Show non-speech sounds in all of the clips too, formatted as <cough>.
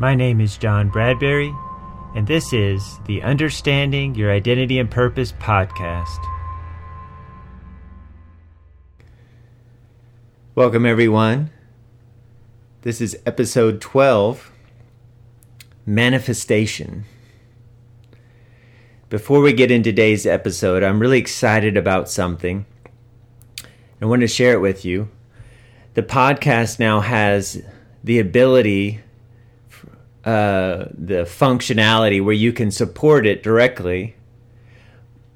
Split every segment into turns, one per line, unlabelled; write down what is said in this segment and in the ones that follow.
My name is John Bradbury, and this is the Understanding Your Identity and Purpose podcast.
Welcome, everyone. This is episode 12 Manifestation. Before we get into today's episode, I'm really excited about something. I want to share it with you. The podcast now has the ability uh, the functionality where you can support it directly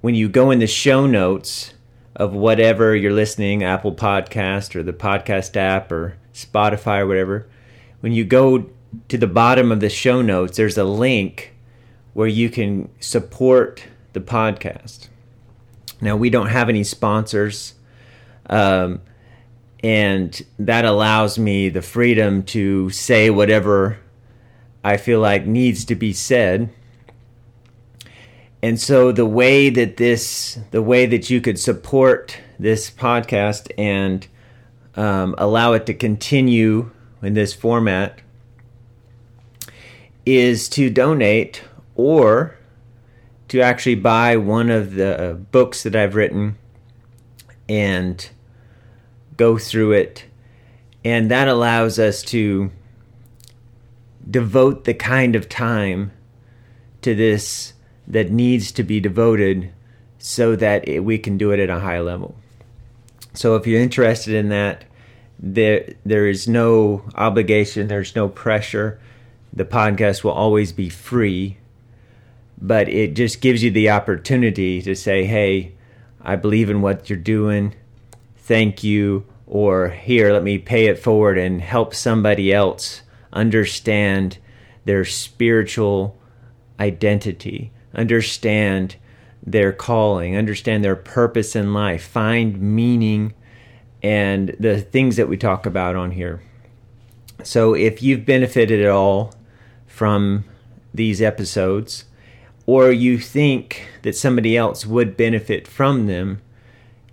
when you go in the show notes of whatever you're listening apple podcast or the podcast app or spotify or whatever when you go to the bottom of the show notes there's a link where you can support the podcast. Now we don't have any sponsors um, and that allows me the freedom to say whatever I feel like needs to be said. And so the way that this, the way that you could support this podcast and um, allow it to continue in this format is to donate or to actually buy one of the books that I've written and go through it. And that allows us to devote the kind of time to this that needs to be devoted so that it, we can do it at a high level. So if you're interested in that, there there is no obligation, there's no pressure. The podcast will always be free, but it just gives you the opportunity to say, "Hey, I believe in what you're doing. Thank you." Or here, let me pay it forward and help somebody else understand their spiritual identity, understand their calling, understand their purpose in life, find meaning and the things that we talk about on here. So if you've benefited at all from these episodes, or you think that somebody else would benefit from them,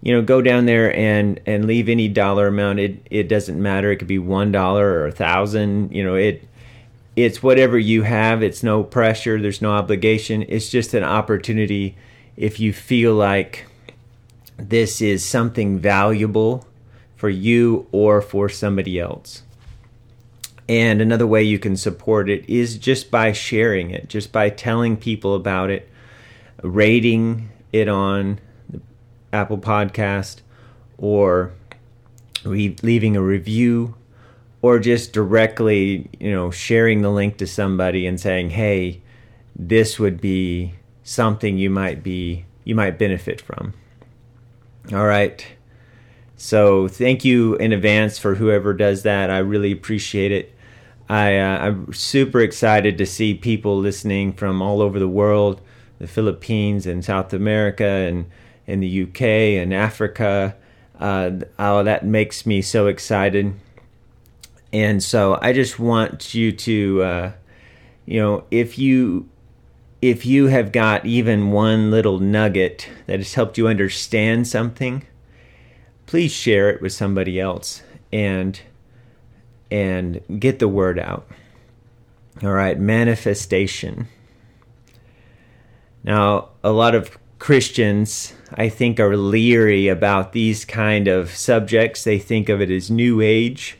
you know, go down there and and leave any dollar amount. It it doesn't matter. It could be one dollar or a thousand. You know, it it's whatever you have. It's no pressure. There's no obligation. It's just an opportunity. If you feel like this is something valuable for you or for somebody else. And another way you can support it is just by sharing it, just by telling people about it, rating it on Apple Podcast or leaving a review or just directly, you know, sharing the link to somebody and saying, "Hey, this would be something you might be you might benefit from." All right. So, thank you in advance for whoever does that. I really appreciate it. I, uh, I'm super excited to see people listening from all over the world, the Philippines and South America and in the UK and Africa. Uh, oh, that makes me so excited. And so I just want you to, uh, you know, if you if you have got even one little nugget that has helped you understand something, please share it with somebody else and and get the word out. All right, manifestation. Now, a lot of Christians, I think, are leery about these kind of subjects. They think of it as New Age.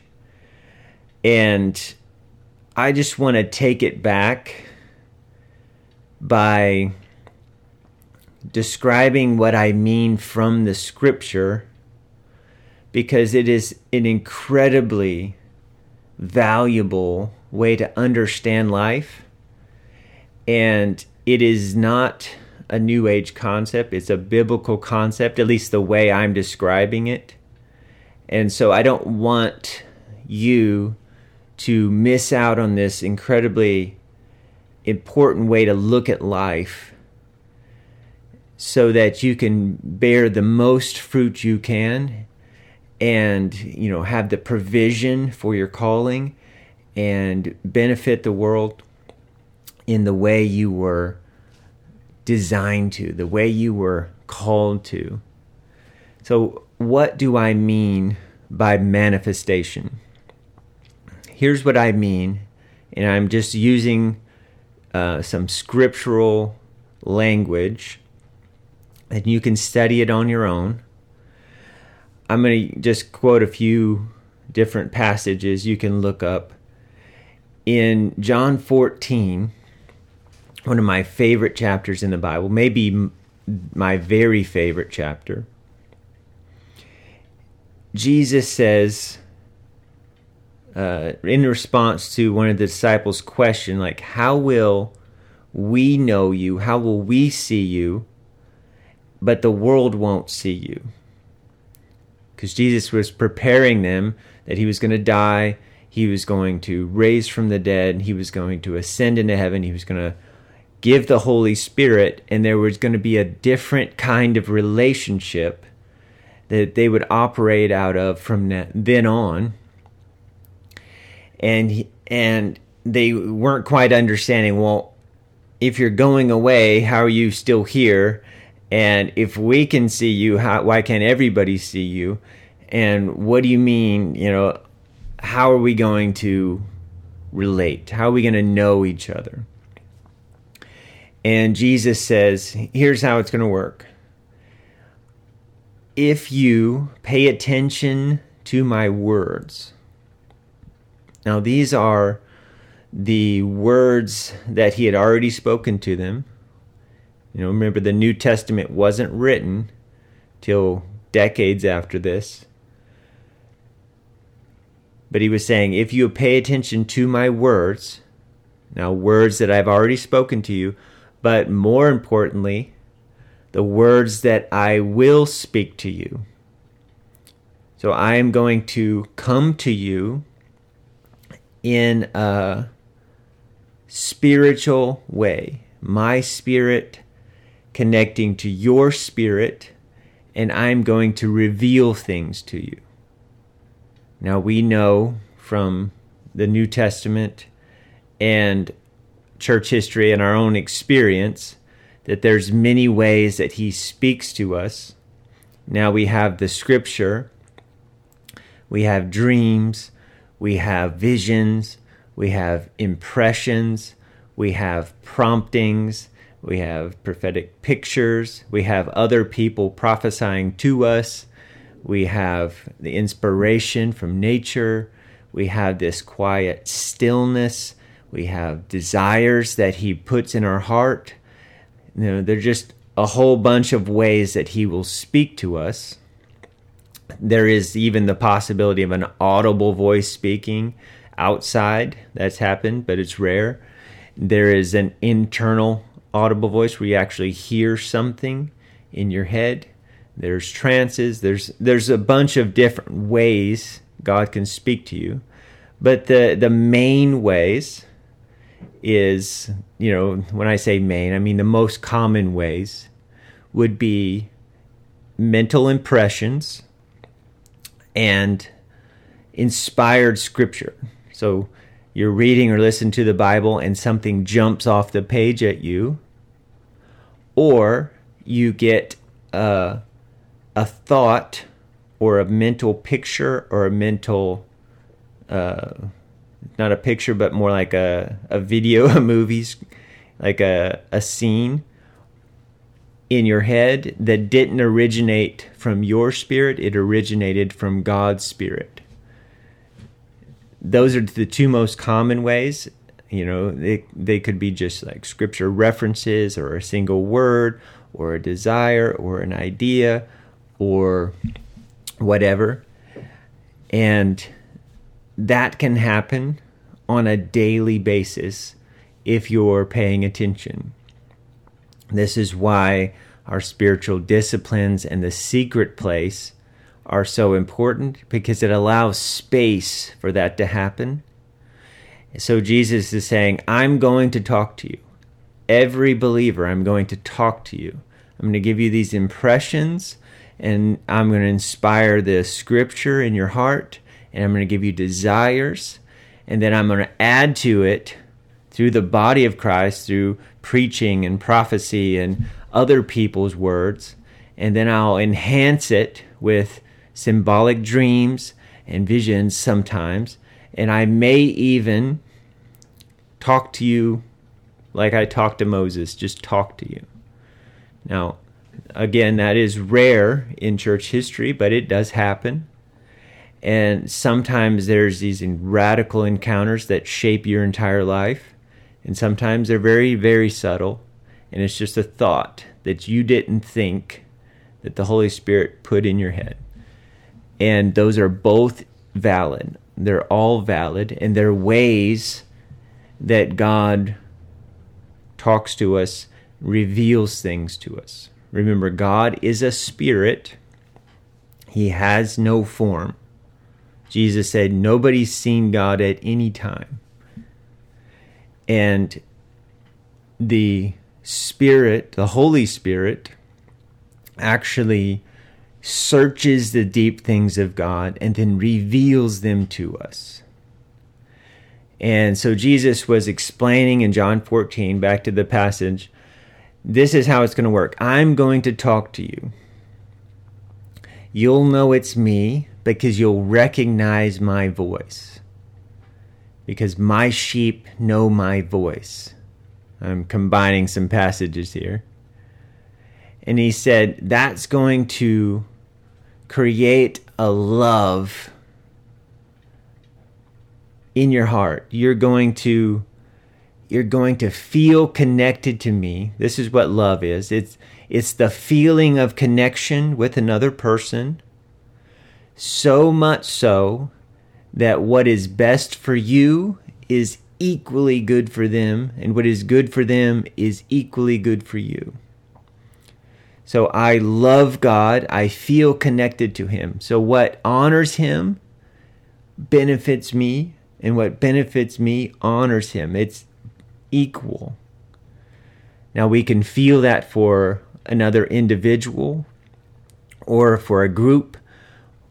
And I just want to take it back by describing what I mean from the scripture because it is an incredibly valuable way to understand life. And it is not a new age concept. It's a biblical concept, at least the way I'm describing it. And so I don't want you to miss out on this incredibly important way to look at life so that you can bear the most fruit you can and you know have the provision for your calling and benefit the world in the way you were designed to, the way you were called to. So, what do I mean by manifestation? Here's what I mean and I'm just using uh, some scriptural language, and you can study it on your own. I'm going to just quote a few different passages you can look up. In John 14, one of my favorite chapters in the Bible, maybe my very favorite chapter, Jesus says, uh, in response to one of the disciples' question, like, How will we know you? How will we see you? But the world won't see you. Because Jesus was preparing them that he was going to die, he was going to raise from the dead, he was going to ascend into heaven, he was going to give the Holy Spirit, and there was going to be a different kind of relationship that they would operate out of from then on. And and they weren't quite understanding. Well, if you're going away, how are you still here? And if we can see you, how, why can't everybody see you? And what do you mean? You know, how are we going to relate? How are we going to know each other? And Jesus says, here's how it's going to work if you pay attention to my words. Now, these are the words that he had already spoken to them. You know, remember the New Testament wasn't written till decades after this. But he was saying, if you pay attention to my words, now words that I've already spoken to you, but more importantly, the words that I will speak to you. So I am going to come to you in a spiritual way. My spirit connecting to your spirit, and I'm going to reveal things to you. Now we know from the New Testament and church history and our own experience that there's many ways that he speaks to us. Now we have the scripture, we have dreams, we have visions, we have impressions, we have promptings, we have prophetic pictures, we have other people prophesying to us, we have the inspiration from nature, we have this quiet stillness, we have desires that he puts in our heart you know, there's just a whole bunch of ways that he will speak to us. There is even the possibility of an audible voice speaking outside. That's happened, but it's rare. There is an internal audible voice where you actually hear something in your head. There's trances. There's there's a bunch of different ways God can speak to you, but the the main ways is, you know, when I say main, I mean the most common ways would be mental impressions and inspired scripture. So you're reading or listening to the Bible and something jumps off the page at you, or you get a, a thought or a mental picture or a mental uh, not a picture, but more like a, a video, a movies, like a, a scene in your head that didn't originate from your spirit, it originated from God's spirit. Those are the two most common ways. You know, they, they could be just like scripture references or a single word or a desire or an idea or whatever. And that can happen on a daily basis if you're paying attention. This is why our spiritual disciplines and the secret place are so important because it allows space for that to happen. So Jesus is saying, I'm going to talk to you. Every believer, I'm going to talk to you. I'm going to give you these impressions and I'm going to inspire the scripture in your heart and I'm going to give you desires, and then I'm going to add to it through the body of Christ, through preaching and prophecy and other people's words, and then I'll enhance it with symbolic dreams and visions sometimes, and I may even talk to you like I talked to Moses, just talk to you. Now, again, that is rare in church history, but it does happen. And sometimes there's these radical encounters that shape your entire life. And sometimes they're very, very subtle. And it's just a thought that you didn't think that the Holy Spirit put in your head. And those are both valid. They're all valid. And they're ways that God talks to us, reveals things to us. Remember, God is a spirit, He has no form. Jesus said, Nobody's seen God at any time. And the Spirit, the Holy Spirit, actually searches the deep things of God and then reveals them to us. And so Jesus was explaining in John 14, back to the passage, this is how it's going to work. I'm going to talk to you. You'll know it's me because you'll recognize my voice. Because my sheep know my voice. I'm combining some passages here. And he said, that's going to create a love in your heart. You're going to you're going to feel connected to me. This is what love is. It's it's the feeling of connection with another person so much so that what is best for you is equally good for them, and what is good for them is equally good for you. So I love God. I feel connected to Him. So what honors Him benefits me, and what benefits me honors Him. It's equal. Now we can feel that for another individual or for a group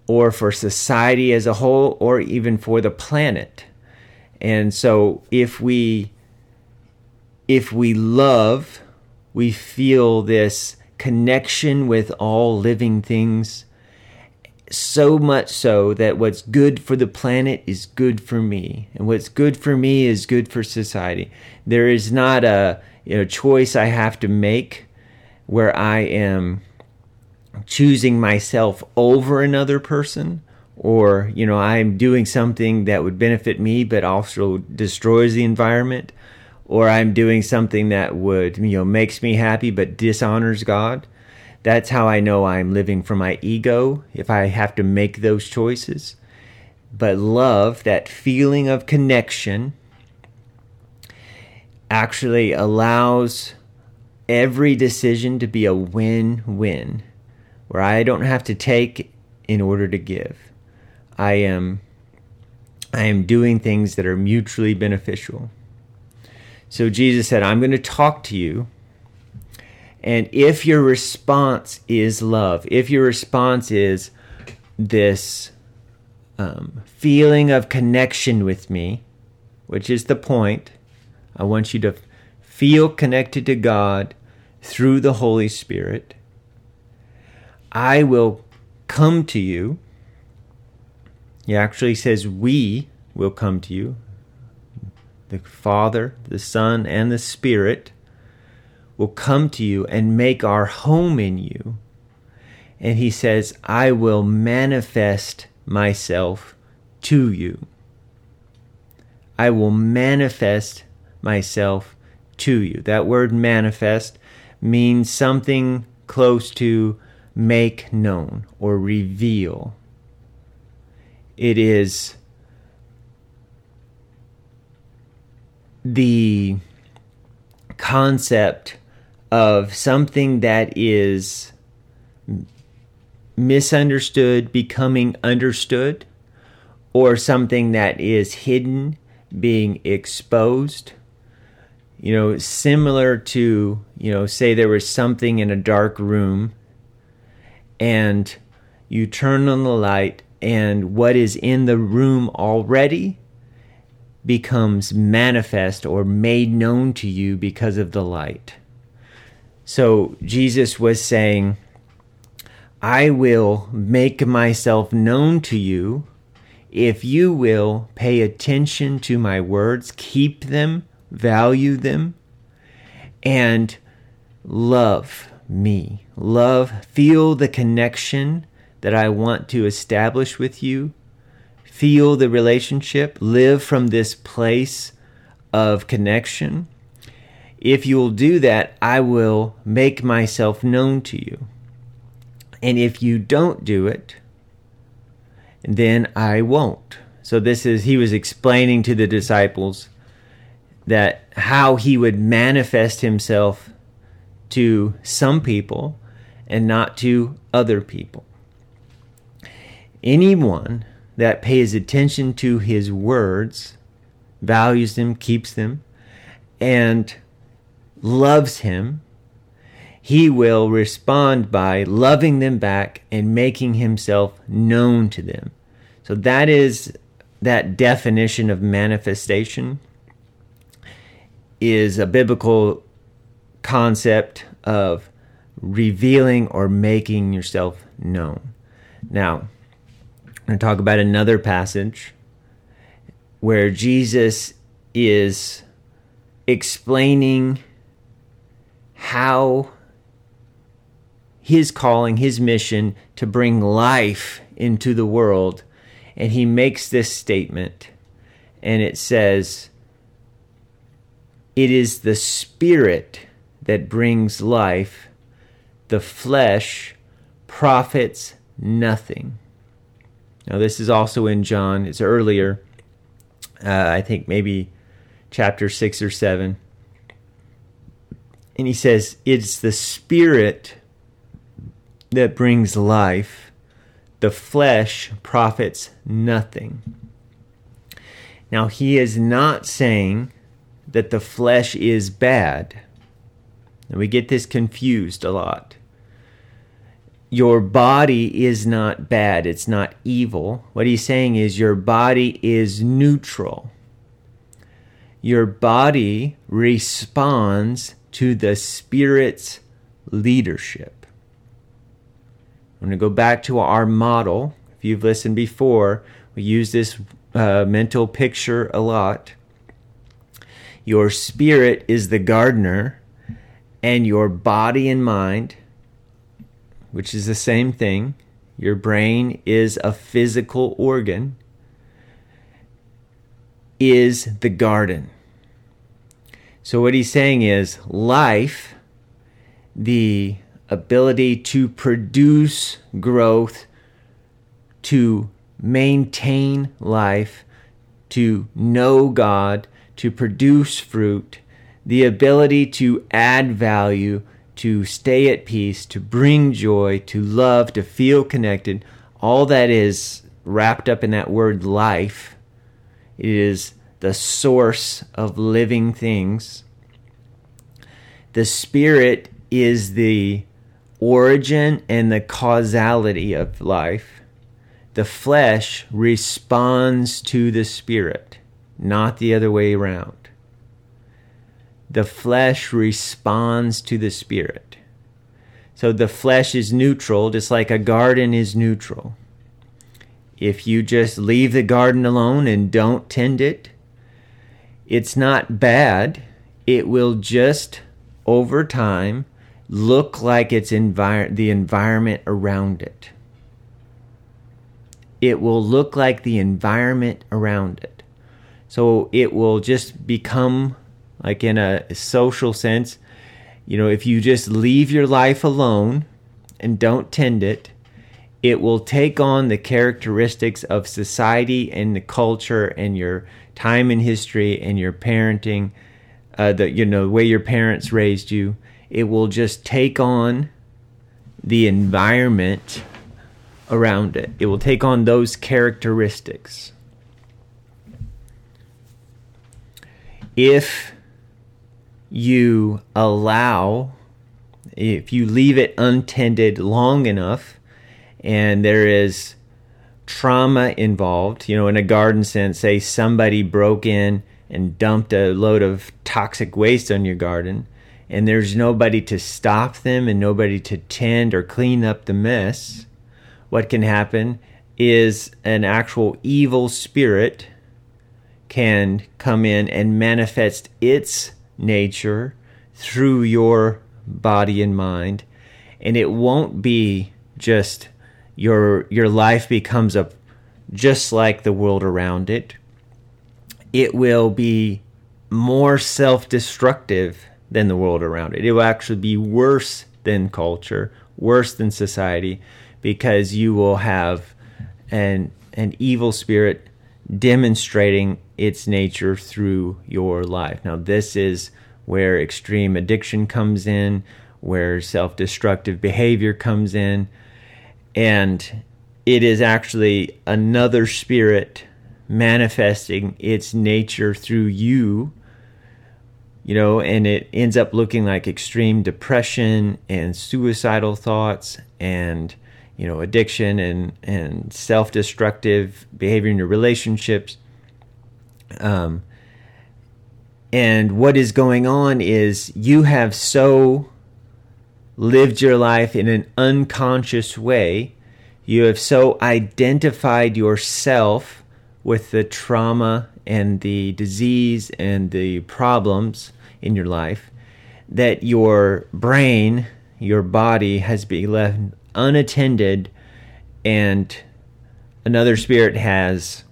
or for society as a whole or even for the planet. And so if we if we love, we feel this connection with all living things so much so that what's good for the planet is good for me and what's good for me is good for society there is not a you know, choice i have to make where i am choosing myself over another person or you know i'm doing something that would benefit me but also destroys the environment or i'm doing something that would you know makes me happy but dishonors god that's how i know i'm living for my ego if i have to make those choices. But love that feeling of connection actually allows every decision to be a win-win where I don't have to take in order to give. I am I am doing things that are mutually beneficial. So Jesus said, I'm going to talk to you. And if your response is love, if your response is this um, feeling of connection with me, which is the point, I want you to feel connected to God through the Holy Spirit. I will come to you. He actually says, We will come to you. The Father, the Son, and the Spirit will come to you and make our home in you. And he says, I will manifest myself to you. I will manifest myself to you. That word manifest means something close to make known or reveal. It is the concept of something that is misunderstood becoming understood, or something that is hidden being exposed. You know, similar to, you know, say there was something in a dark room and you turn on the light, and what is in the room already becomes manifest or made known to you because of the light. So Jesus was saying, I will make myself known to you if you will pay attention to my words, keep them value them, and love me. Love, feel the connection that I want to establish with you. Feel the relationship. Live from this place of connection. If you will do that, I will make myself known to you. And if you don't do it, then I won't. So this is he was explaining to the disciples that how he would manifest himself to some people and not to other people. Anyone that pays attention to his words, values them, keeps them, and loves him, he will respond by loving them back and making himself known to them. So that is that definition of manifestation is a biblical concept of revealing or making yourself known. Now, I'm going to talk about another passage where Jesus is explaining how his calling, his mission to bring life into the world. And he makes this statement, and it says, It is the Spirit that brings life, the flesh profits nothing. Now, this is also in John, it's earlier, uh, I think maybe chapter 6 or 7 and he says, It's the Spirit that brings life, the flesh profits nothing. Now, he is not saying that the flesh is bad. And we get this confused a lot. Your body is not bad, it's not evil. What he's saying is your body is neutral. Your body responds to the Spirit's leadership. I'm going to go back to our model. If you've listened before, we use this uh, mental picture a lot. Your spirit is the gardener, and your body and mind, which is the same thing, your brain is a physical organ, is the garden. So, what he's saying is life, the ability to produce growth, to maintain life, to know God, to produce fruit, the ability to add value, to stay at peace, to bring joy, to love, to feel connected, all that is wrapped up in that word life. It is the source of living things. The Spirit is the origin and the causality of life. The flesh responds to the Spirit, not the other way around. The flesh responds to the Spirit. So the flesh is neutral, just like a garden is neutral. If you just leave the garden alone and don't tend it, it's not bad. It will just, over time, look like it's envir- the environment around it. It will look like the environment around it. So it will just become, like in a social sense, you know, if you just leave your life alone and don't tend it, it will take on the characteristics of society and the culture and your time in history and your parenting, uh, the you know the way your parents raised you, it will just take on the environment around it. It will take on those characteristics. If you allow, if you leave it untended long enough, and there is trauma involved. You know, in a garden sense, say somebody broke in and dumped a load of toxic waste on your garden, and there's nobody to stop them and nobody to tend or clean up the mess. What can happen is an actual evil spirit can come in and manifest its nature through your body and mind. And it won't be just your your life becomes a just like the world around it. It will be more self-destructive than the world around it. It will actually be worse than culture worse than society because you will have an an evil spirit demonstrating its nature through your life. Now, this is where extreme addiction comes in, where self destructive behavior comes in, and it is actually another spirit manifesting its nature through you. You know, and it ends up looking like extreme depression and suicidal thoughts and you know addiction and and self-destructive behavior in your relationships. Um and what is going on is you have so lived your life in an unconscious way. You have so identified yourself with the trauma and the disease and the problems in your life that your brain your body has been left unattended and another spirit has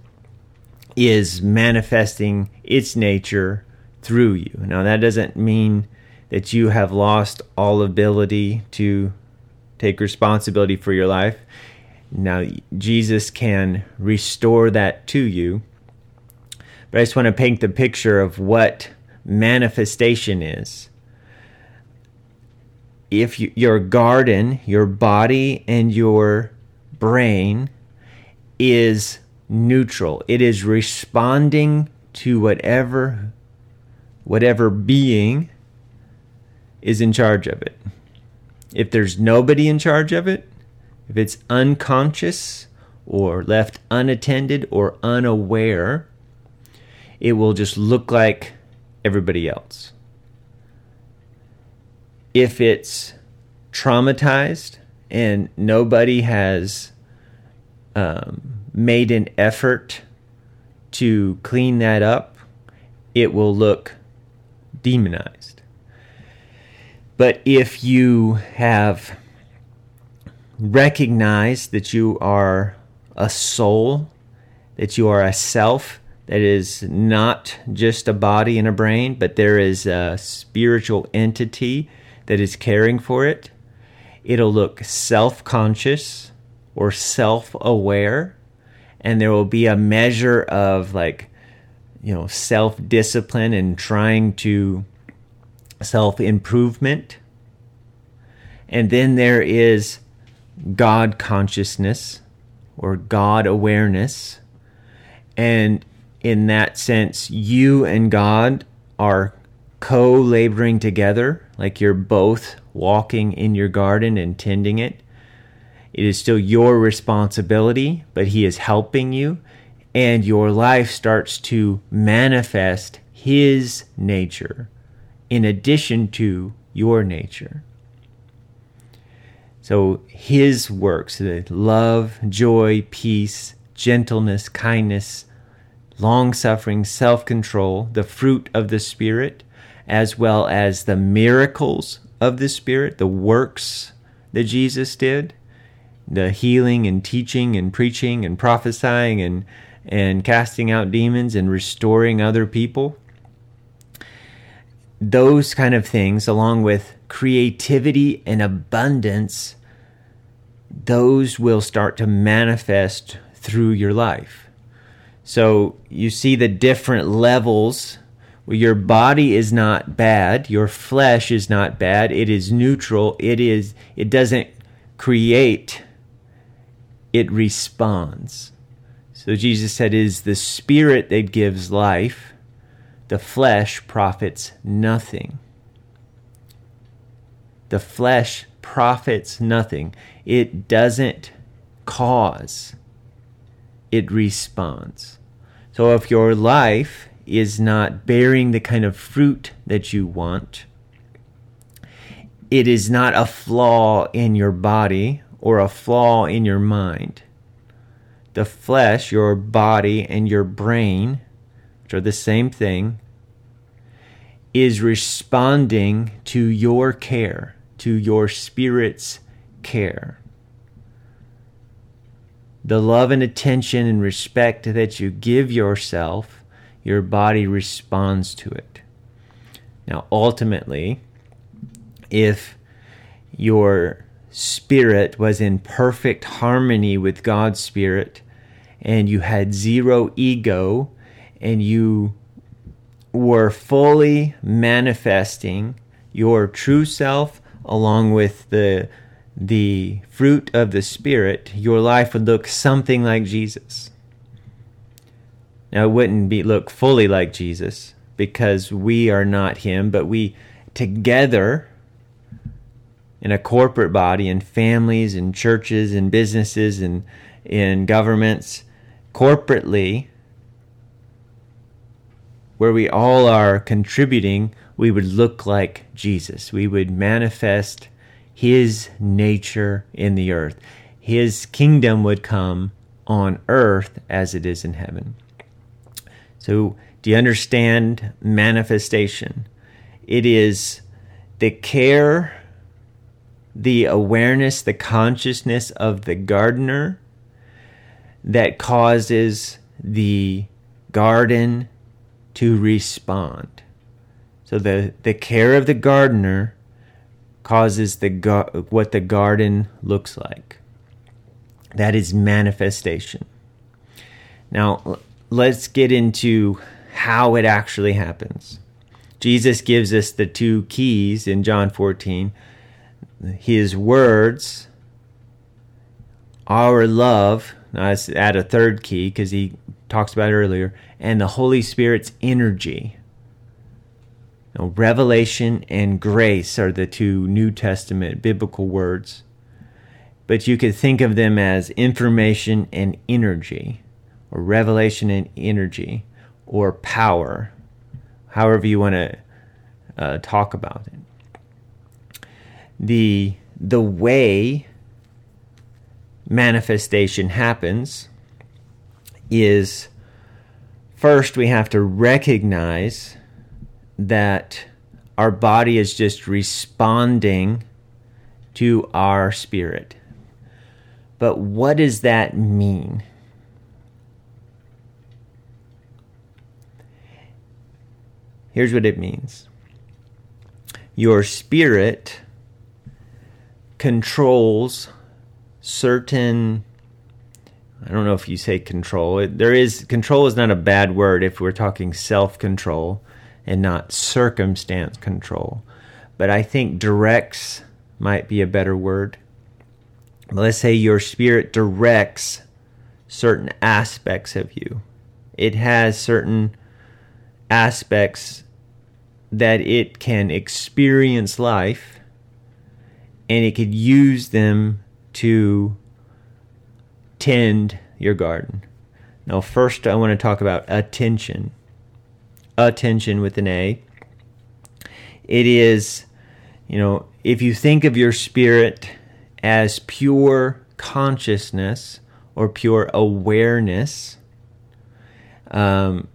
is manifesting its nature through you. Now that doesn't mean that you have lost all ability to take responsibility for your life. Now Jesus can restore that to you. But I just want to paint the picture of what manifestation is if you, your garden, your body, and your brain is neutral, it is responding to whatever whatever being is in charge of it. If there's nobody in charge of it, if it's unconscious or left unattended or unaware, it will just look like everybody else if it's traumatized and nobody has um, made an effort to clean that up, it will look demonized. But if you have recognized that you are a soul, that you are a self, that is not just a body and a brain, but there is a spiritual entity that is caring for it. It'll look self conscious or self aware, and there will be a measure of like, you know, self discipline and trying to self improvement. And then there is God consciousness or God awareness. And in that sense, you and God are co laboring together, like you're both walking in your garden and tending it. It is still your responsibility, but He is helping you, and your life starts to manifest His nature in addition to your nature. So, His works, the love, joy, peace, gentleness, kindness, long suffering, self control, the fruit of the Spirit, as well as the miracles of the Spirit, the works that Jesus did, the healing and teaching and preaching and prophesying and, and casting out demons and restoring other people. Those kind of things, along with creativity and abundance, those will start to manifest through your life. So you see the different levels your body is not bad. Your flesh is not bad. It is neutral. It is it doesn't create it responds. So jesus said it is the spirit that gives life. The flesh profits nothing. The flesh profits nothing. It doesn't cause. It responds. So if your life is not bearing the kind of fruit that you want, it is not a flaw in your body or a flaw in your mind. The flesh, your body, and your brain which are the same thing, is responding to your care, to your spirit's care. The love and attention and respect that you give yourself, your body responds to it. Now, ultimately, if your spirit was in perfect harmony with God's spirit and you had zero ego and you were fully manifesting your true self along with the the fruit of the spirit your life would look something like Jesus now it wouldn't be look fully like Jesus because we are not him but we together in a corporate body in families and churches and businesses and in governments corporately where we all are contributing, we would look like Jesus. We would manifest his nature in the earth. His kingdom would come on earth as it is in heaven. So, do you understand manifestation? It is the care, the awareness, the consciousness of the gardener that causes the garden to respond. So the, the care of the gardener causes the what the garden looks like. That is manifestation. Now, let's get into how it actually happens. Jesus gives us the two keys in John 14 his words, our love. Now, let's add a third key because he talks about earlier, and the Holy Spirit's energy. Now, revelation and grace are the two New Testament biblical words, but you could think of them as information and energy, or revelation and energy, or power, however you want to uh, talk about it. The the way manifestation happens is first we have to recognize that our body is just responding to our spirit. But what does that mean? Here's what it means your spirit controls certain I don't know if you say control. There is control is not a bad word if we're talking self control and not circumstance control. But I think directs might be a better word. Let's say your spirit directs certain aspects of you. It has certain aspects that it can experience life and it could use them to tend your garden. Now, first, I want to talk about attention. Attention with an A. It is, you know, if you think of your spirit as pure consciousness or pure awareness, um,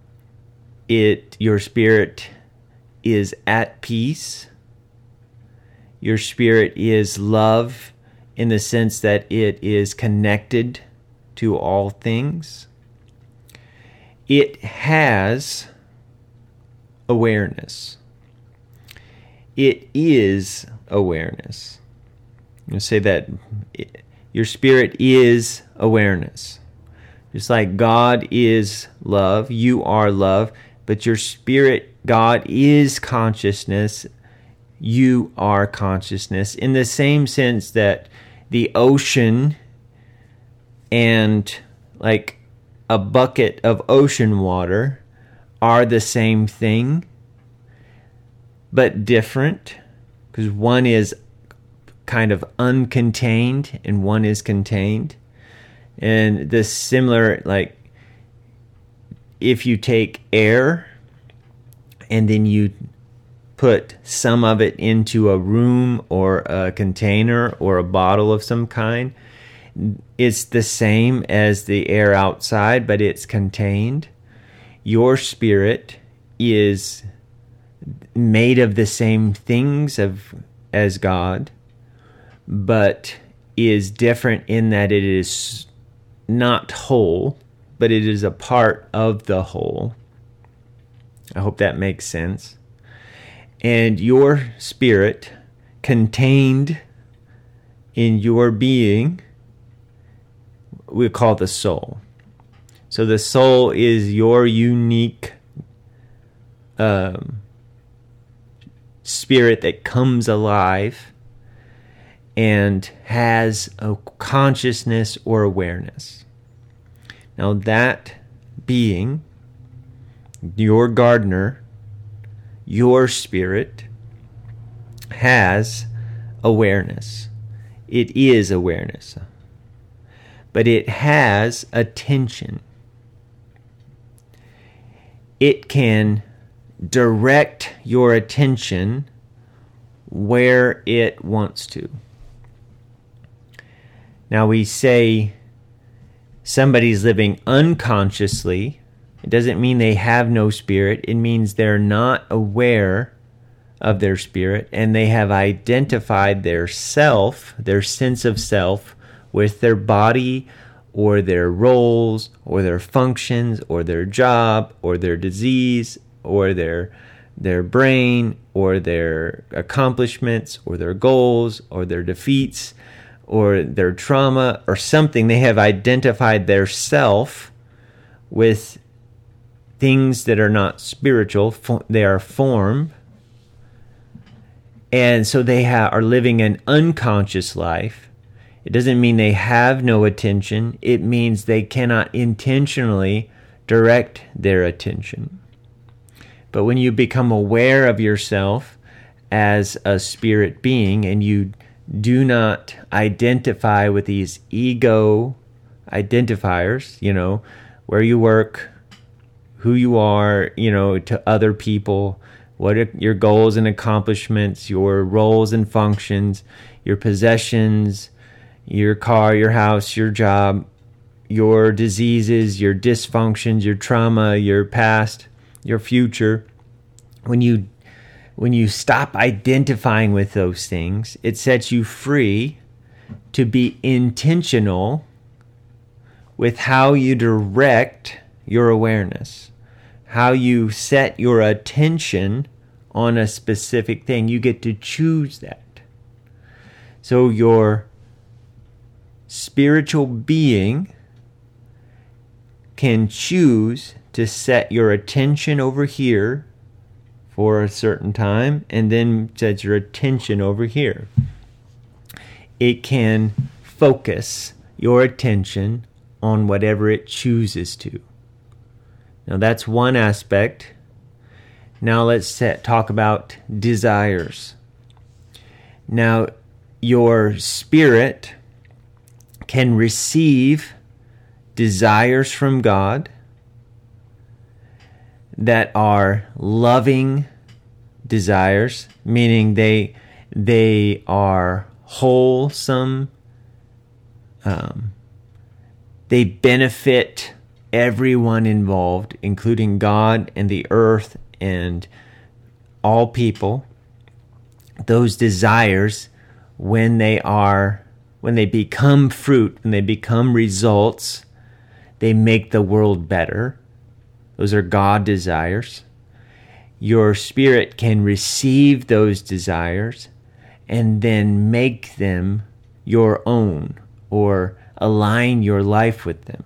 it your spirit is at peace. Your spirit is love in the sense that it is connected to all things. It has awareness. It is awareness. You say that your spirit is awareness. Just like God is love, you are love, but your spirit, God is consciousness, you are consciousness, in the same sense that the ocean and like a bucket of ocean water are the same thing but different because one is kind of uncontained and one is contained. And this similar like if you take air and then you put some of it into a room or a container or a bottle of some kind it's the same as the air outside, but it's contained. your spirit is made of the same things of as God, but is different in that it is not whole, but it is a part of the whole. I hope that makes sense. And your spirit contained in your being we call the soul. So the soul is your unique um, spirit that comes alive and has a consciousness or awareness. Now, that being, your gardener, your spirit, has awareness. It is awareness. But it has attention. It can direct your attention where it wants to. Now, we say somebody's living unconsciously. It doesn't mean they have no spirit, it means they're not aware of their spirit and they have identified their self, their sense of self, with their body or their roles or their functions or their job or their disease or their their brain or their accomplishments or their goals or their defeats or their trauma or something they have identified their self with things that are not spiritual they are form. And so they ha- are living an unconscious life. It doesn't mean they have no attention. It means they cannot intentionally direct their attention. But when you become aware of yourself as a spirit being and you do not identify with these ego identifiers, you know, where you work, who you are, you know, to other people, what are your goals and accomplishments, your roles and functions, your possessions, your car, your house, your job, your diseases, your dysfunctions, your trauma, your past, your future. When you when you stop identifying with those things, it sets you free to be intentional with how you direct your awareness, how you set your attention on a specific thing. You get to choose that. So your spiritual being can choose to set your attention over here for a certain time and then set your attention over here. It can focus your attention on whatever it chooses to. Now, that's one aspect. Now, let's set, talk about desires. Now, your spirit can receive desires from God that are loving desires, meaning they they are wholesome. Um, they benefit everyone involved, including God and the earth and all people. Those desires, when they are when they become fruit, when they become results, they make the world better those are God desires. Your spirit can receive those desires and then make them your own or align your life with them.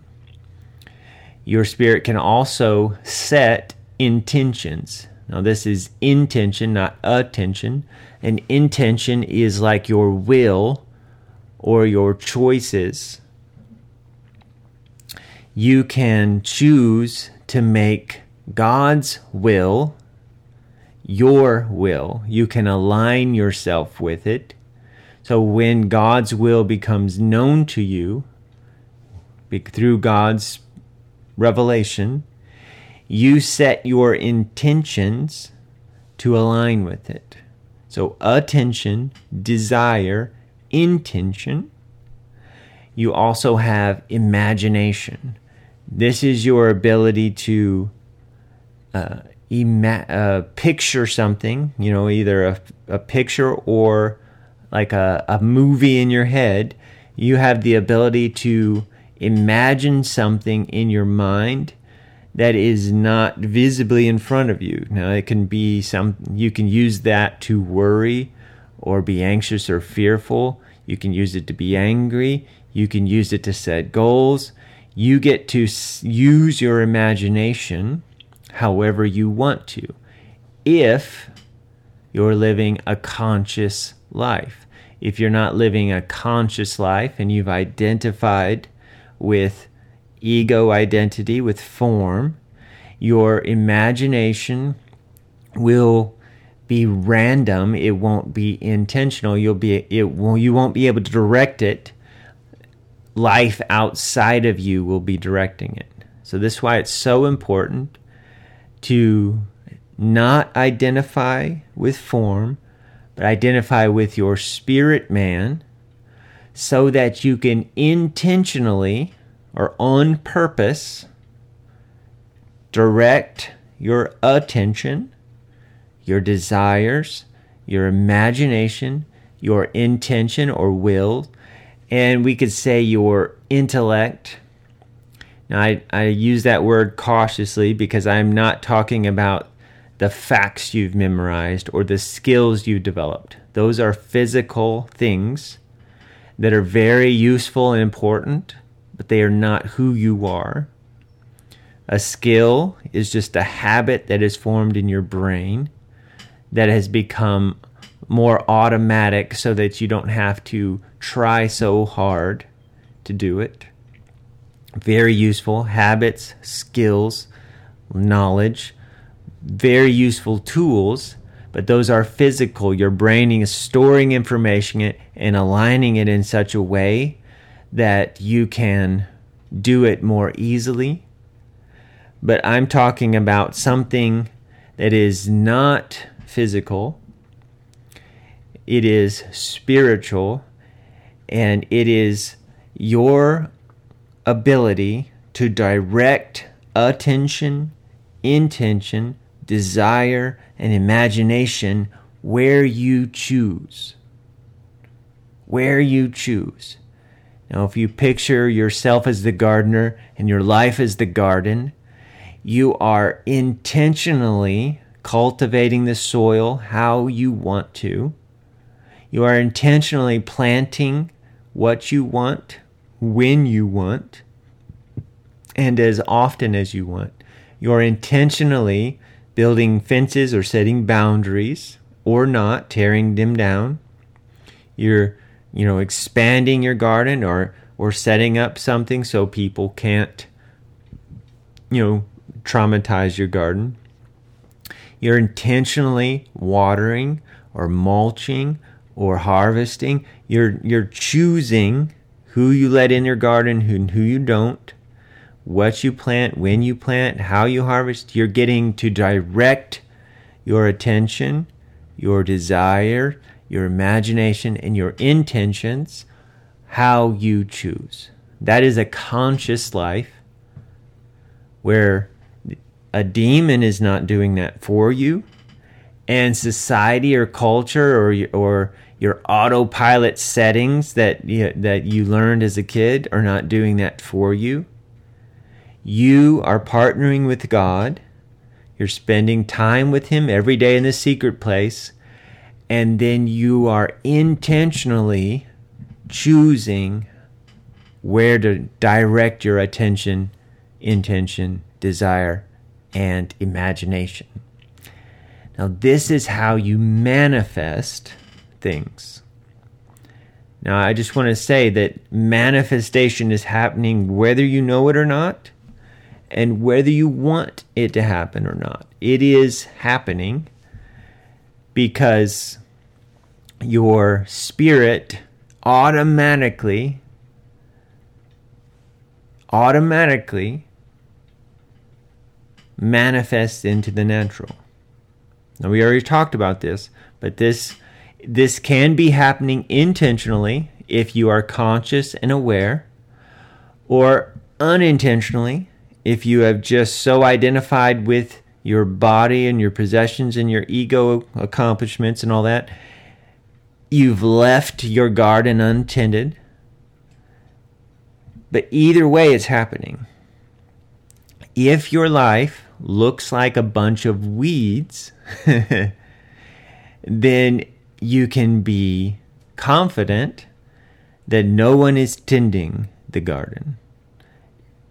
Your spirit can also set intentions. Now, this is intention, not attention. An intention is like your will or your choices. You can choose to make God's will your will. You can align yourself with it. So when God's will becomes known to you through God's revelation, you set your intentions to align with it. So attention, desire, intention. You also have imagination. This is your ability to uh, ima- uh, picture something, you know, either a, a picture or like a, a movie in your head, you have the ability to imagine something in your mind that is not visibly in front of you. Now, it can be some, you can use that to worry or be anxious or fearful. You can use it to be angry. You can use it to set goals. You get to use your imagination however you want to if you're living a conscious life. If you're not living a conscious life and you've identified with ego identity, with form, your imagination will be random. It won't be intentional. You'll be it will you won't be able to direct it. Life outside of you will be directing it. So this is why it's so important to not identify with form, but identify with your spirit man so that you can intentionally or on purpose direct your attention, your desires, your imagination, your intention or will, and we could say your intellect. Now, I, I use that word cautiously because I'm not talking about the facts you've memorized or the skills you've developed. Those are physical things that are very useful and important, but they are not who you are. A skill is just a habit that is formed in your brain that has become more automatic so that you don't have to try so hard to do it. Very useful habits, skills, knowledge, very useful tools, but those are physical. Your brain is storing information and aligning it in such a way that you can do it more easily. But I'm talking about something that is not physical, it is spiritual, and it is your ability to direct attention, intention, desire, and imagination where you choose. Where you choose. Now, if you picture yourself as the gardener and your life as the garden, you are intentionally cultivating the soil how you want to. You are intentionally planting what you want, when you want, and as often as you want. You're intentionally building fences or setting boundaries or not, tearing them down. You're, you know, expanding your garden or or setting up something so people can't you know, traumatize your garden. You're intentionally watering or mulching or harvesting. You're you're choosing who you let in your garden, who who you don't what you plant, when you plant, how you harvest. You're getting to direct your attention, your desire, your imagination, and your intentions how you choose. That is a conscious life where a demon is not doing that for you, and society or culture or or your autopilot settings that you, that you learned as a kid are not doing that for you you are partnering with God. You're spending time with Him every day in the secret place. And then you are intentionally choosing where to direct your attention, intention, desire, and imagination. Now, this is how you manifest things. Now, I just want to say that manifestation is happening whether you know it or not and whether you want it to happen or not. It is happening because your spirit automatically automatically manifests into the natural. Now we already talked about this, but this this can be happening intentionally if you are conscious and aware or unintentionally if you have just so identified with your body and your possessions and your ego accomplishments and all that. You've left your garden untended. But either way, it's happening. If your life looks like a bunch of weeds, <laughs> then you can be confident that no one is tending the garden.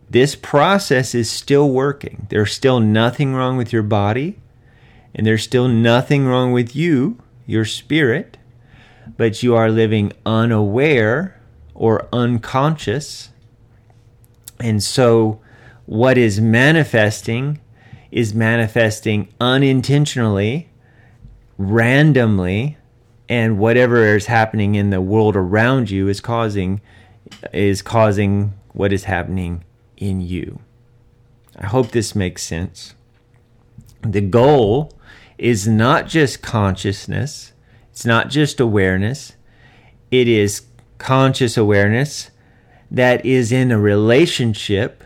This process is still working. There's still nothing wrong with your body, and there's still nothing wrong with you, your spirit, but you are living unaware or unconscious. And so, what is manifesting is manifesting unintentionally, randomly, and whatever is happening in the world around you is causing is causing what is happening in you. I hope this makes sense. The goal is not just consciousness, it's not just awareness, it is conscious awareness that is in a relationship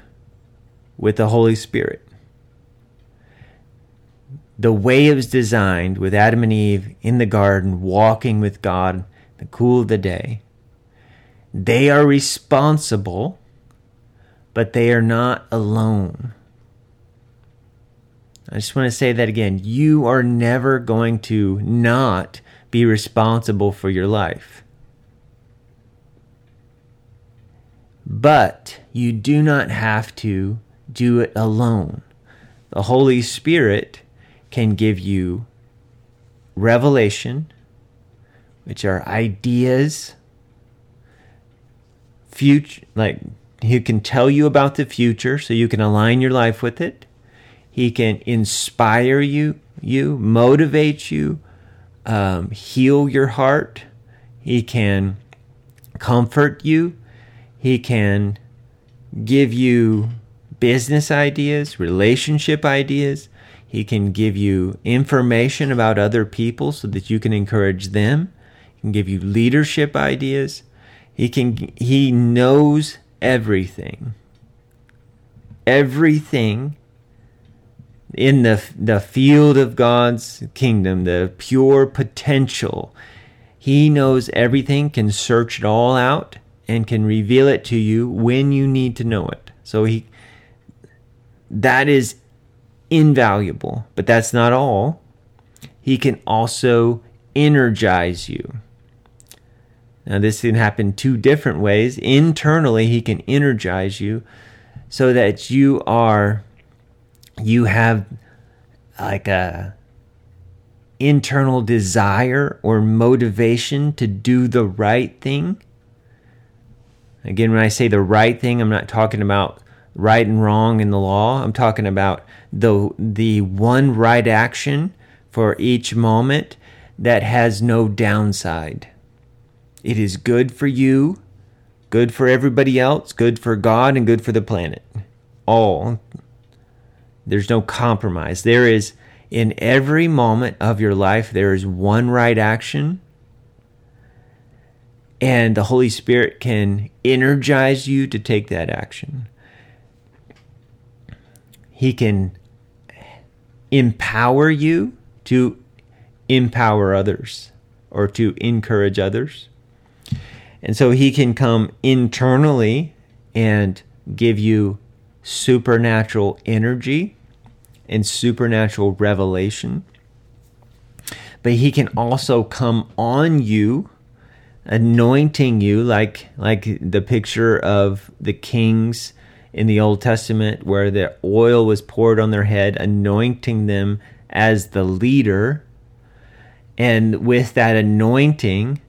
with the Holy Spirit. The way it was designed with Adam and Eve in the garden, walking with God the cool of the day, they are responsible but they are not alone. I just want to say that again. You are never going to not be responsible for your life. But you do not have to do it alone. The Holy Spirit can give you revelation, which are ideas, future, like he can tell you about the future so you can align your life with it. He can inspire you, you motivate you, um, heal your heart. He can comfort you. He can give you business ideas, relationship ideas. He can give you information about other people so that you can encourage them. He can give you leadership ideas. He can he knows everything. Everything in the, the field of God's kingdom, the pure potential. He knows everything, can search it all out, and can reveal it to you when you need to know it. So he that is invaluable, but that's not all. He can also energize you. Now, this can happen two different ways. Internally, He can energize you so that you are, you have like a internal desire or motivation to do the right thing. Again, when I say the right thing, I'm not talking about right and wrong in the law. I'm talking about the the one right action for each moment that has no downside. It is good for you, good for everybody else, good for God, and good for the planet. All. There's no compromise. There is, in every moment of your life, there is one right action. And the Holy Spirit can energize you to take that action. He can empower you to empower others or to encourage others. And so he can come internally and give you supernatural energy and supernatural revelation. But he can also come on you, anointing you like like the picture of the kings in the Old Testament where the oil was poured on their head, anointing them as the leader. And with that anointing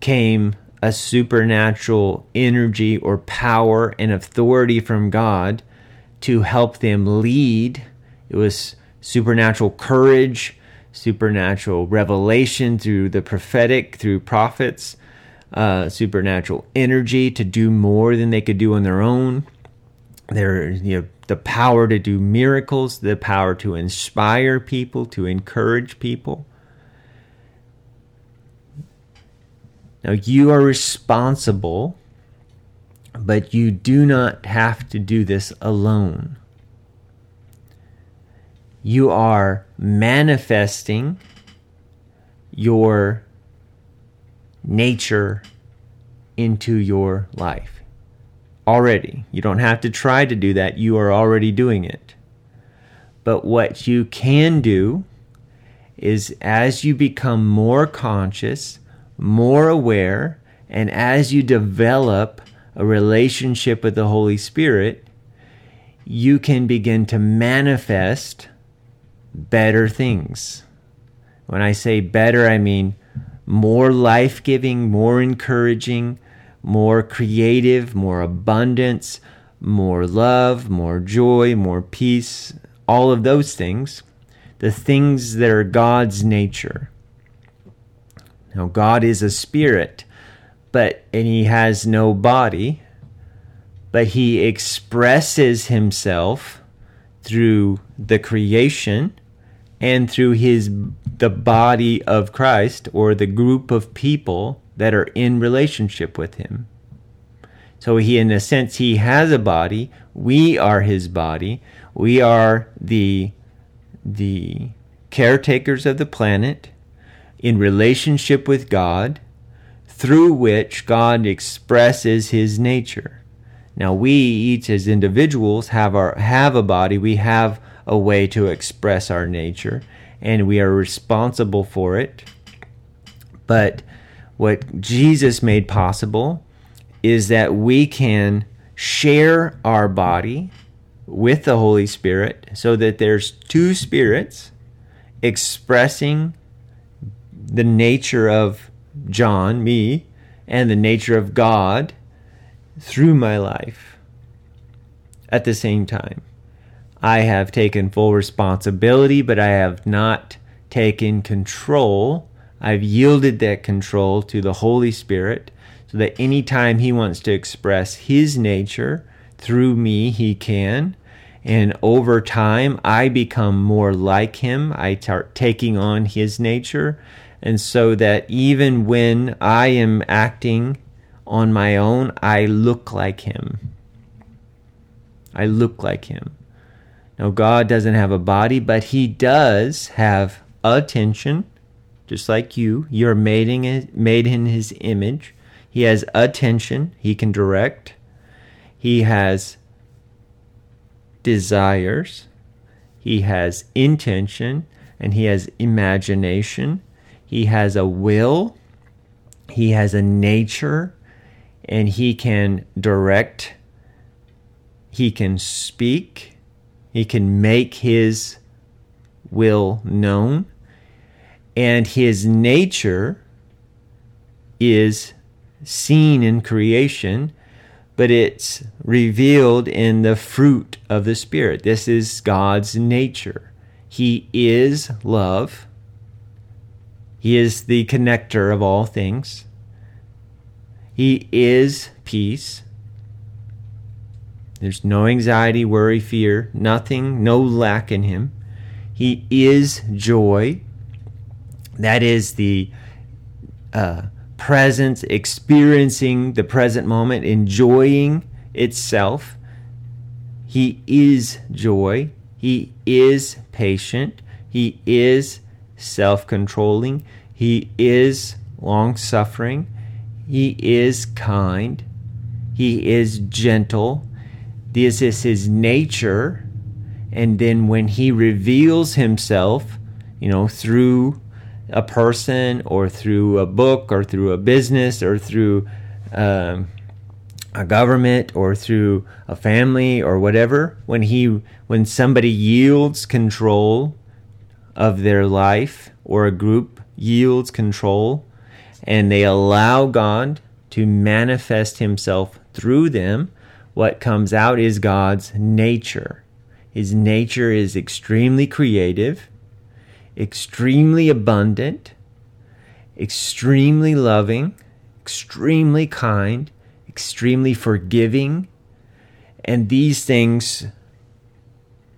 came a supernatural energy or power and authority from God to help them lead. It was supernatural courage, supernatural revelation through the prophetic, through prophets, uh, supernatural energy to do more than they could do on their own. There, you know, the power to do miracles, the power to inspire people, to encourage people. Now, you are responsible, but you do not have to do this alone. you are manifesting your nature into your life already. You don't have to try to do that, you are already doing it. But what you can do is as you become more conscious, more aware, and as you develop a relationship with the Holy Spirit, you can begin to manifest better things. When I say better, I mean more life giving, more encouraging, more creative, more abundance, more love, more joy, more peace, all of those things, the things that are God's nature. Now, God is a spirit, but and he has no body, but he expresses himself through the creation and through his the body of Christ or the group of people that are in relationship with him. So he in a sense he has a body, we are his body. We are the the caretakers of the planet in relationship with God through which God expresses his nature. Now we each as individuals have our have a body, we have a way to express our nature, and we are responsible for it. But what Jesus made possible is that we can share our body with the Holy Spirit so that there's two spirits expressing the nature of John, me, and the nature of God through my life at the same time. I have taken full responsibility, but I have not taken control. I've yielded that control to the Holy Spirit so that anytime He wants to express His nature through me, He can. And over time, I become more like Him. I start taking on His nature. And so that even when I am acting on my own, I look like Him. I look like Him. Now, God doesn't have a body, but He does have attention, just like you. You're made in, made in His image. He has attention, He can direct. He has desires, He has intention, and He has imagination. He has a will, He has a nature, and He can direct. He can speak he can make his will known. And his nature is seen in creation, but it's revealed in the fruit of the Spirit. This is God's nature. He is love. He is the connector of all things. He is peace. There's no anxiety, worry, fear, nothing, no lack in him. He is joy. That is the uh, presence, experiencing the present moment, enjoying itself. He is joy. He is patient. He is self controlling. He is long suffering. He is kind. He is gentle. This is his nature. And then when he reveals himself, you know, through a person or through a book or through a business or through um, a government or through a family or whatever, when he when somebody yields control of their life or a group yields control and they allow God to manifest himself through them, what comes out is God's nature. His nature is extremely creative, extremely abundant, extremely loving, extremely kind, extremely forgiving, and these things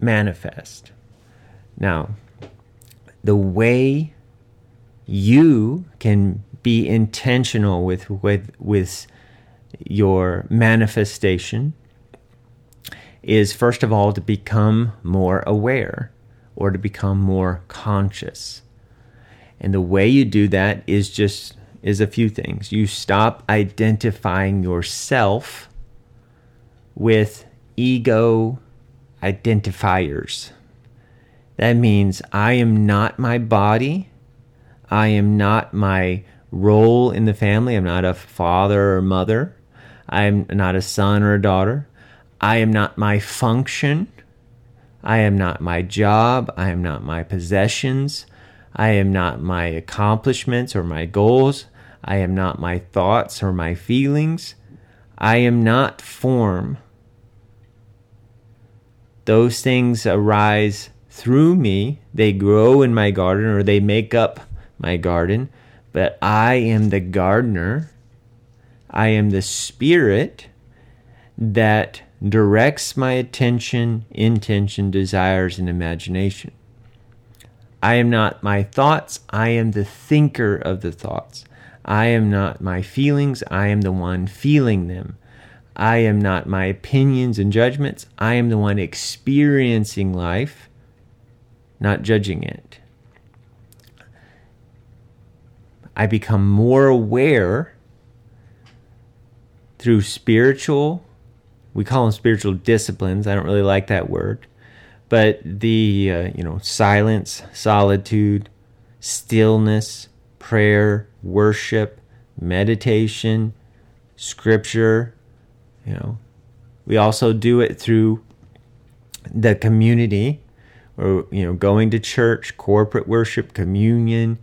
manifest. Now, the way you can be intentional with with with your manifestation is first of all to become more aware. Or to become more conscious. And the way you do that is just is a few things. You stop identifying yourself with ego identifiers. That means I am not my body. I am not my role in the family. I'm not a father or mother. I'm not a son or a daughter. I am not my function. I am not my job. I am not my possessions. I am not my accomplishments or my goals. I am not my thoughts or my feelings. I am not form. Those things arise through me. They grow in my garden or they make up my garden. But I am the gardener. I am the spirit that directs my attention, intention, desires, and imagination. I am not my thoughts, I am the thinker of the thoughts. I am not my feelings, I am the one feeling them. I am not my opinions and judgments, I am the one experiencing life, not judging it. I become more aware through spiritual we call them spiritual disciplines. I don't really like that word, but the uh, you know silence, solitude, stillness, prayer, worship, meditation, scripture. You know, we also do it through the community, or you know, going to church, corporate worship, communion.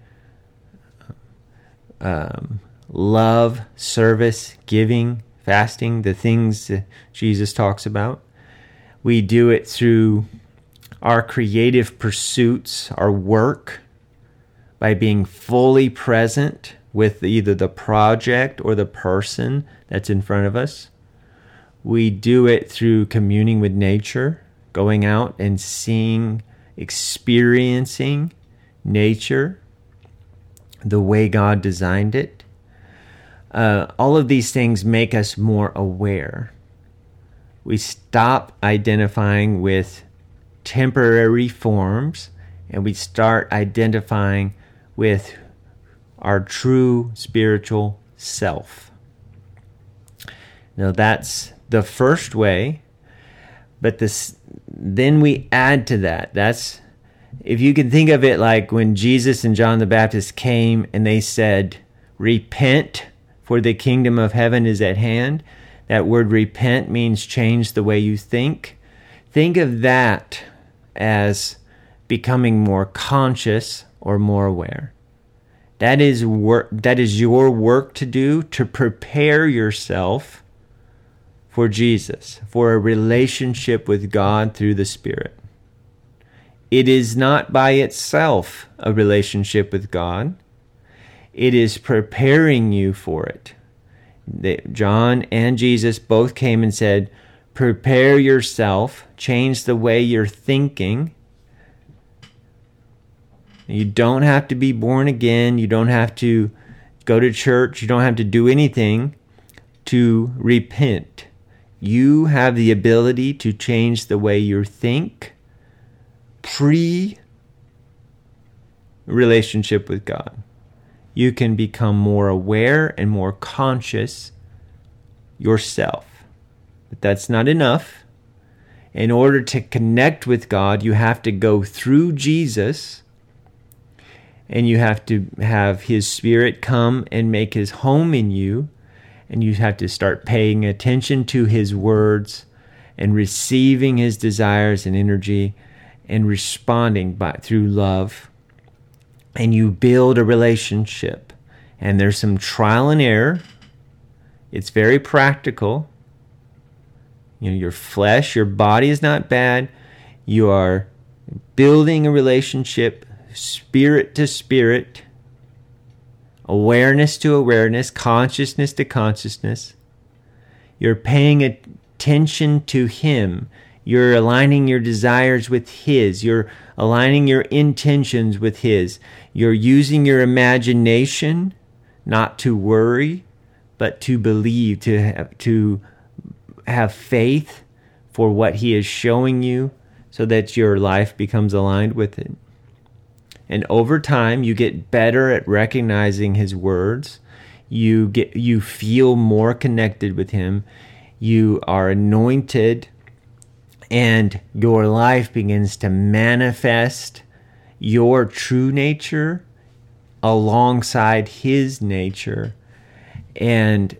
Um, love, service, giving, fasting, the things Jesus talks about. We do it through our creative pursuits, our work, by being fully present with either the project or the person that's in front of us. We do it through communing with nature, going out and seeing, experiencing nature the way God designed it uh, all of these things make us more aware. We stop identifying with temporary forms and we start identifying with our true spiritual self. Now, that's the first way, but this, then we add to that. That's if you can think of it like when Jesus and John the Baptist came and they said, Repent for the kingdom of heaven is at hand. That word repent means change the way you think. Think of that as becoming more conscious or more aware. That is work that is your work to do to prepare yourself for Jesus, for a relationship with God through the Spirit. It is not by itself a relationship with God. It is preparing you for it. John and Jesus both came and said, Prepare yourself, change the way you're thinking. You don't have to be born again. You don't have to go to church. You don't have to do anything to repent. You have the ability to change the way you think pre relationship with God you can become more aware and more conscious yourself. But that's not enough. In order to connect with God, you have to go through Jesus and you have to have His Spirit come and make His home in you. And you have to start paying attention to His words and receiving His desires and energy and responding by, through love and you build a relationship. And there's some trial and error. It's very practical. You know, your flesh, your body is not bad. You are building a relationship, spirit to spirit, awareness to awareness, consciousness to consciousness. You're paying attention to Him. You're aligning your desires with His. You're aligning your intentions with His. You're using your imagination not to worry, but to believe, to have, to have faith for what He is showing you so that your life becomes aligned with it. And over time, you get better at recognizing his words. You get you feel more connected with him. You are anointed and your life begins to manifest your true nature alongside his nature and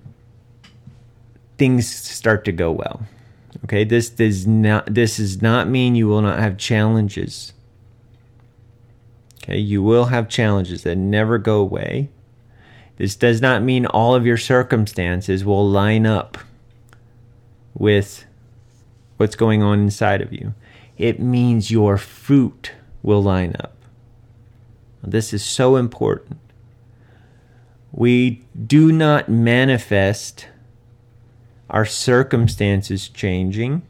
things start to go well. Okay this does not this does not mean you will not have challenges. Okay you will have challenges that never go away. This does not mean all of your circumstances will line up with what's going on inside of you. It means your fruit will line up. This is so important. We do not manifest our circumstances changing,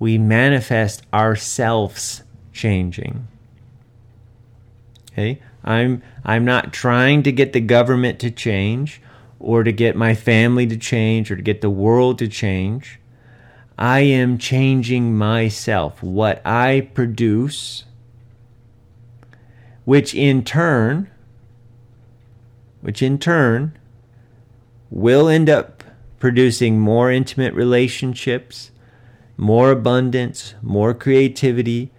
we manifest ourselves changing. Okay? I'm I'm not trying to get the government to change or to get my family to change or to get the world to change. I am changing myself, what I produce, which in turn, which in turn will end up producing more intimate relationships, more abundance, more creativity,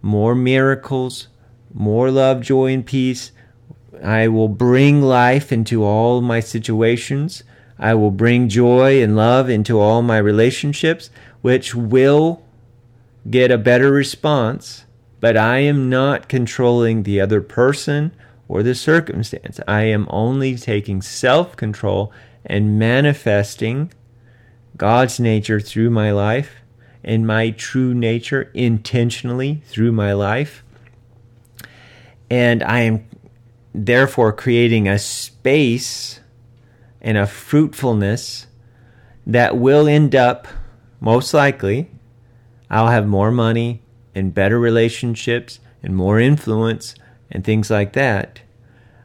more miracles, more love, joy, and peace. I will bring life into all my situations. I will bring joy and love into all my relationships which will get a better response, but I am not controlling the other person or the circumstance. I am only taking self control and manifesting God's nature through my life and my true nature intentionally through my life. And I am therefore creating a space and a fruitfulness that will end up most likely, I'll have more money and better relationships and more influence and things like that.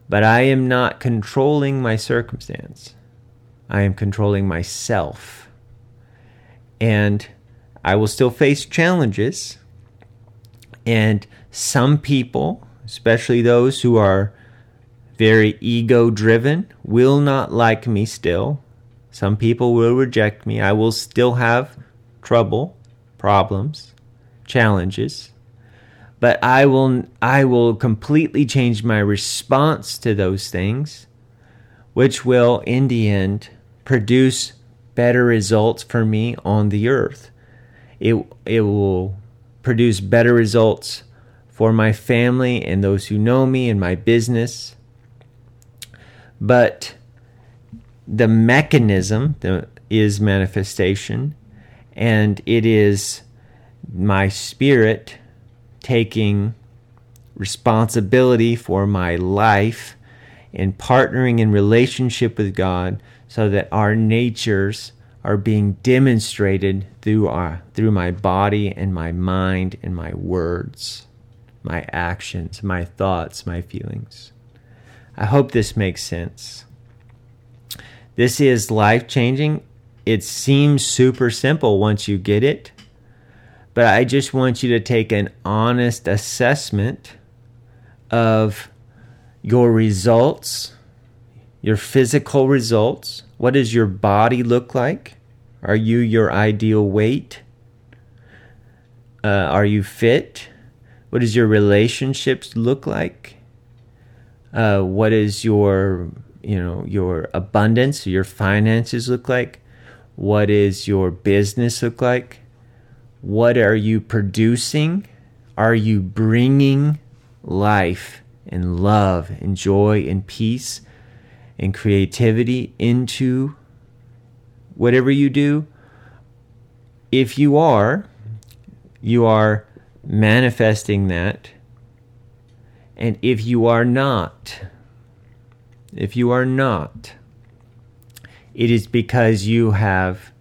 But I am not controlling my circumstance. I am controlling myself. And I will still face challenges. And some people, especially those who are very ego driven, will not like me still some people will reject me. I will still have trouble, problems, challenges. But I will I will completely change my response to those things, which will in the end produce better results for me on the earth. It it will produce better results for my family and those who know me and my business. But the mechanism is manifestation, and it is my spirit taking responsibility for my life and partnering in relationship with God so that our natures are being demonstrated through our through my body and my mind and my words, my actions, my thoughts, my feelings. I hope this makes sense. This is life changing. It seems super simple once you get it, but I just want you to take an honest assessment of your results, your physical results. What does your body look like? Are you your ideal weight? Uh, are you fit? What does your relationships look like? Uh, what is your you know your abundance your finances look like? What is your business look like? What are you producing? Are you bringing life and love and joy and peace and creativity into whatever you do? If you are you are manifesting that and if you are not if you are not, it is because you have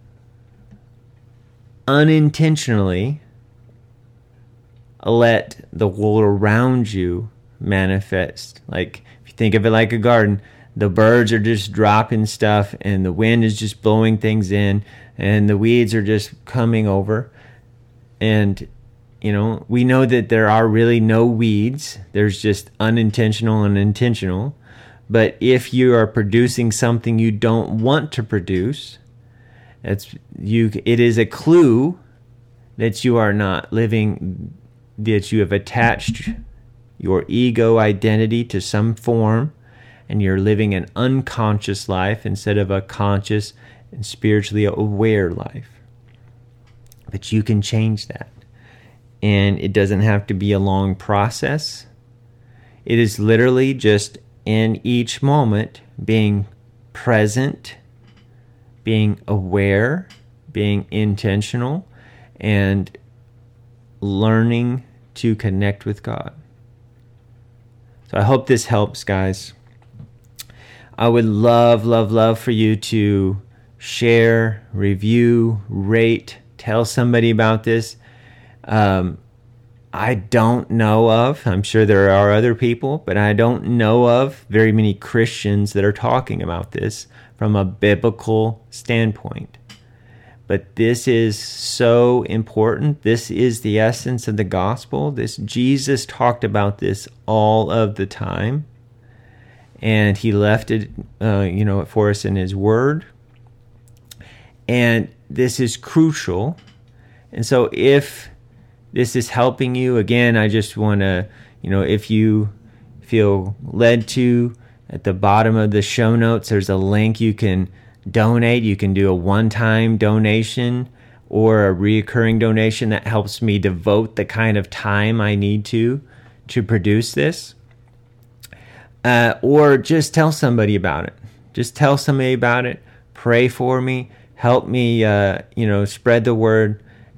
unintentionally let the world around you manifest. Like, if you think of it like a garden, the birds are just dropping stuff and the wind is just blowing things in and the weeds are just coming over. And you know, we know that there are really no weeds. There's just unintentional and intentional. But if you are producing something you don't want to produce, it's you it is a clue that you are not living that you have attached your ego identity to some form and you're living an unconscious life instead of a conscious and spiritually aware life. But you can change that. And it doesn't have to be a long process. It is literally just in each moment being present, being aware, being intentional, and learning to connect with God. So I hope this helps, guys. I would love, love, love for you to share, review, rate, tell somebody about this. Um, I don't know of, I'm sure there are other people, but I don't know of very many Christians that are talking about this from a biblical standpoint. But this is so important. This is the essence of the gospel. This Jesus talked about this all of the time, and he left it, uh, you know, for us in his word. And this is crucial. And so, if this is helping you, again, I just want to, you know, if you feel led to, at the bottom of the show notes, there's a link you can donate. You can do a one time donation or a reoccurring donation that helps me devote the kind of time I need to to produce this. Uh, or just tell somebody about it. Just tell somebody about it. Pray for me. Help me, uh, you know, spread the word.